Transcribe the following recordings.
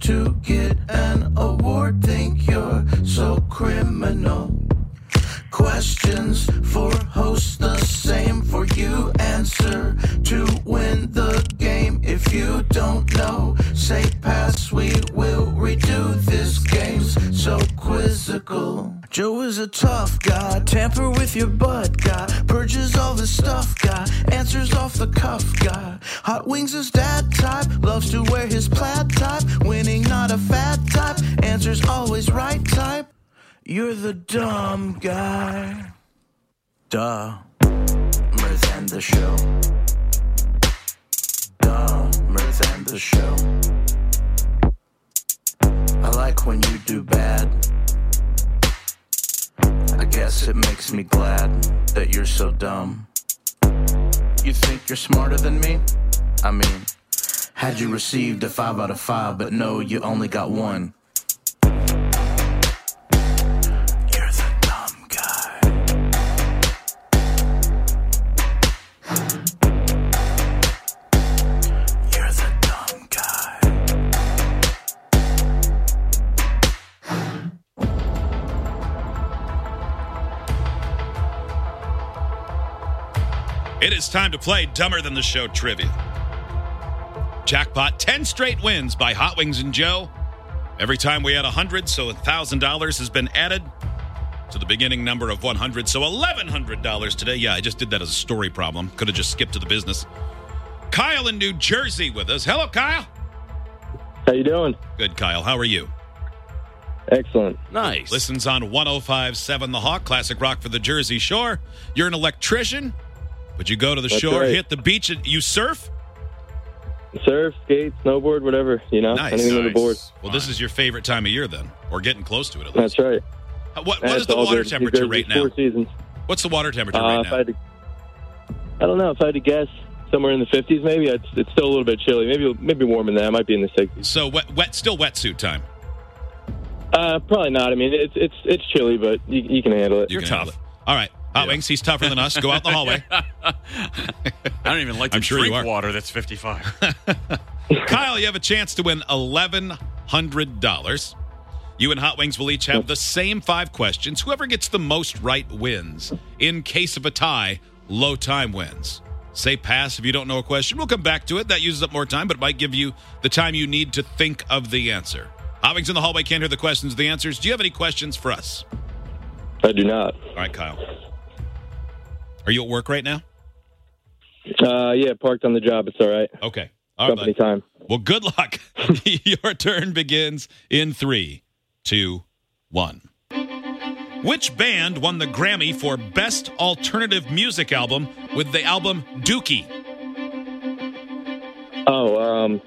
To get an award. Think you're so criminal. Questions for hosts, the same for you. Answer to win the game. If you don't know, say pass. We will redo this. Joe is a tough guy, tamper with your butt guy, purges all the stuff guy, answers off the cuff guy. Hot wings is dad type, loves to wear his plaid type, winning not a fat type, answers always right type. You're the dumb guy. Duh. Dumber than the show. Dumber than the show. I like when you do bad. Guess it makes me glad that you're so dumb. You think you're smarter than me? I mean, had you received a 5 out of 5, but no, you only got one. It is time to play Dumber Than the Show trivia. Jackpot 10 straight wins by Hot Wings and Joe. Every time we add 100, so $1,000 has been added to the beginning number of 100. So $1,100 today. Yeah, I just did that as a story problem. Could have just skipped to the business. Kyle in New Jersey with us. Hello, Kyle. How you doing? Good, Kyle. How are you? Excellent. Nice. Listens on 1057 The Hawk, classic rock for the Jersey Shore. You're an electrician, but you go to the That's shore, right. hit the beach, and you surf? Surf, skate, snowboard, whatever. You know, Nice. anything on the board. Well, this is your favorite time of year then, or getting close to it at least. That's right. Uh, What, what is the water good. Temperature right now? Four seasons. What's the water temperature Uh, right if I, now? to, I don't know. If I had to guess, somewhere in the 50s, maybe. It's, it's still a little bit chilly. Maybe maybe warmer than that. It might be in the 60s. So wet, wet, still wetsuit time. Uh, probably not. I mean, it's it's it's chilly, but you, you can handle it. You You're tough. it. All right, Hot Wings. He's tougher than us. Go out in the hallway. I don't even like to I'm sure drink you are. water that's 55. Kyle, you have a chance to win eleven hundred dollars. You and Hot Wings will each have the same five questions. Whoever gets the most right wins. In case of a tie, low time wins. Say pass if you don't know a question. We'll come back to it. That uses up more time, but it might give you the time you need to think of the answer. Hot Wings in the hallway can't hear the questions, the answers. Do you have any questions for us? I do not. All right, Kyle. Are you at work right now? Uh, yeah, parked on the job. It's all right. Okay. All right. Company bud. time. Well, good luck. Your turn begins in three, two, one. Which band won the Grammy for Best Alternative Music Album with the album Dookie? Oh, um,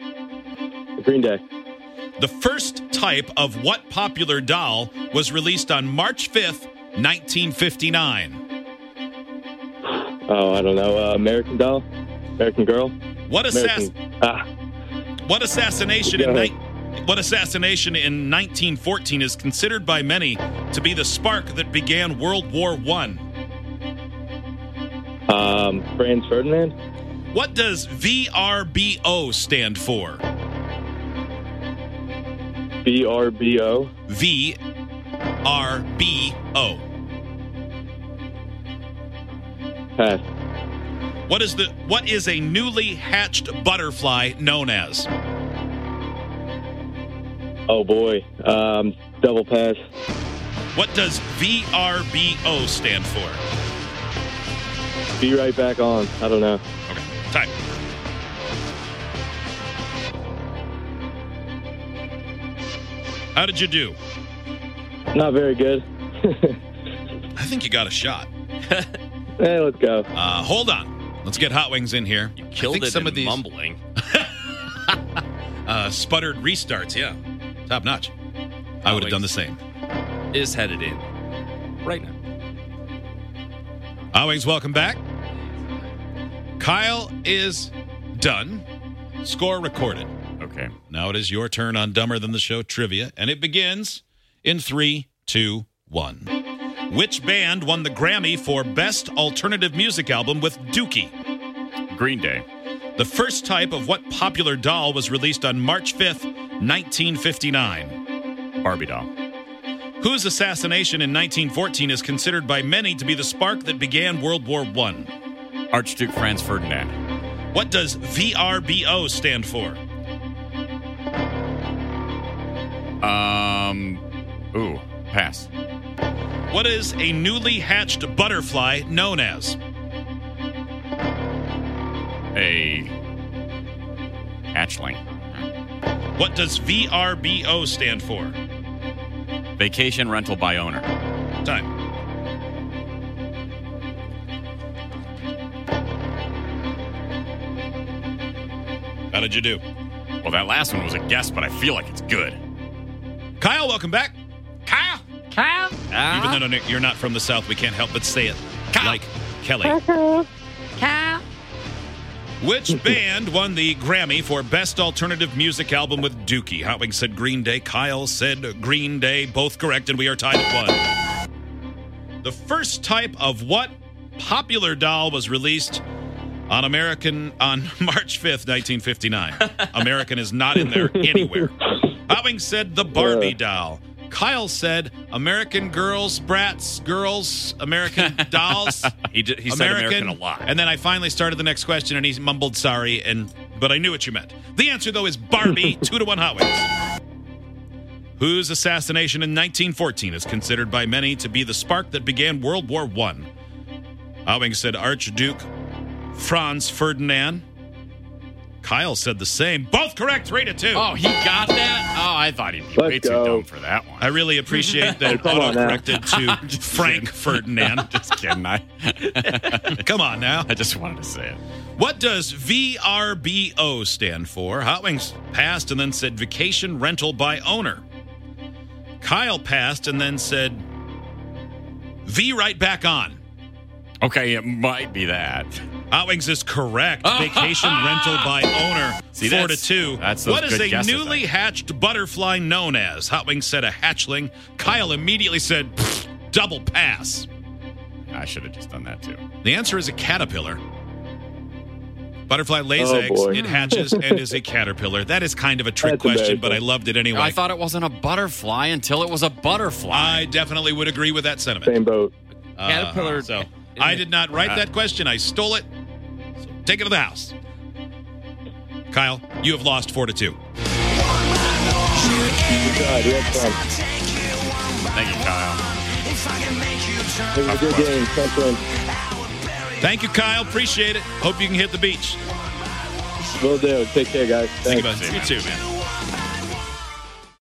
Green Day. The first type of what popular doll was released on March 5th, 1959? Oh, I don't know. Uh, American Doll, American Girl, What, assass- American. Ah, what assassination in ni- what assassination in 1914 is considered by many to be the spark that began World War One? um, Franz Ferdinand. What does VRBO stand for? B R B O. V R B O. Pass. What is the what is a newly hatched butterfly known as? Oh boy. Um, double pass. What does VRBO stand for? be right back on. I don't know. Okay. Time. How did you do? Not very good. I think you got a shot. hey, let's go. Uh, hold on. Let's get Hot Wings in here. You I killed think it some in of these mumbling. uh, sputtered restarts. Yeah, top notch. I would have done the same. Is headed in right now. Hot Wings, welcome back. Kyle is done. Score recorded. Okay. Now it is your turn on Dumber Than the Show trivia, and it begins in three, two, one. Which band won the Grammy for Best Alternative Music Album with Dookie? Green Day. The first type of what popular doll was released on March 5th, 1959? Barbie doll. Whose assassination in 1914 is considered by many to be the spark that began World War I? Archduke Franz Ferdinand. What does VRBO stand for? Um. Ooh. Pass. What is a newly hatched butterfly known as? A. Hatchling. What does VRBO stand for? Vacation rental by owner. Time. How did you do? Well, that last one was a guess, but I feel like it's good. Kyle, welcome back. Kyle! Kyle. Uh-huh. Even though no- you're not from the South, we can't help but say it like Kelly. Kyle. Which band won the Grammy for Best Alternative Music Album with Dookie? Hotwing said Green Day. Kyle said Green Day. Both correct, and we are tied at one. The first type of what popular doll was released on American on March 5th, 1959? American is not in there anywhere. Hotwing said the Barbie doll. Kyle said American girls, brats, girls, American dolls. He, did, he said American a lot. And then I finally started the next question, and he mumbled sorry, and but I knew what you meant. The answer though is Barbie, two to one Hot Wings. Whose assassination in 1914 is considered by many to be the spark that began World War One? Hot Wings said Archduke Franz Ferdinand. Kyle said the same. Both correct, three to two. Oh, he got that? Oh, I thought he'd be Let's way too dumb for that one. I really appreciate that come on now. auto-corrected to Frank Ferdinand. just kidding. I, Come on now. I just wanted to say it. What does VRBO stand for? Hot Wings passed and then said vacation rental by owner. Kyle passed and then said V right back on. Okay, it might be that. Hot Wings is correct. Vacation rental by owner. See, four to that's- two. that's those what is good a guesses, newly I- hatched butterfly known as? Hot Wings said a hatchling. Kyle immediately said "Pfft, double pass. I should have just done that too. The answer is a caterpillar. Butterfly lays Oh, eggs, boy. it hatches, and is a caterpillar. That is kind of a trick That's question, but I embarrassing. loved it anyway. I thought it wasn't a butterfly until it was a butterfly. I definitely would agree with that sentiment. Same boat. Uh, Caterpillar- so I did not write that question. I stole it. So take it to the house. Kyle, you have lost four to two. God, we had fun. Thank you, Kyle. It was a good game. Thanks, man. Thank you, Kyle. Appreciate it. Hope you can hit the beach. Will do. Take care, guys. Thank Thanks. you, bud. You too, man.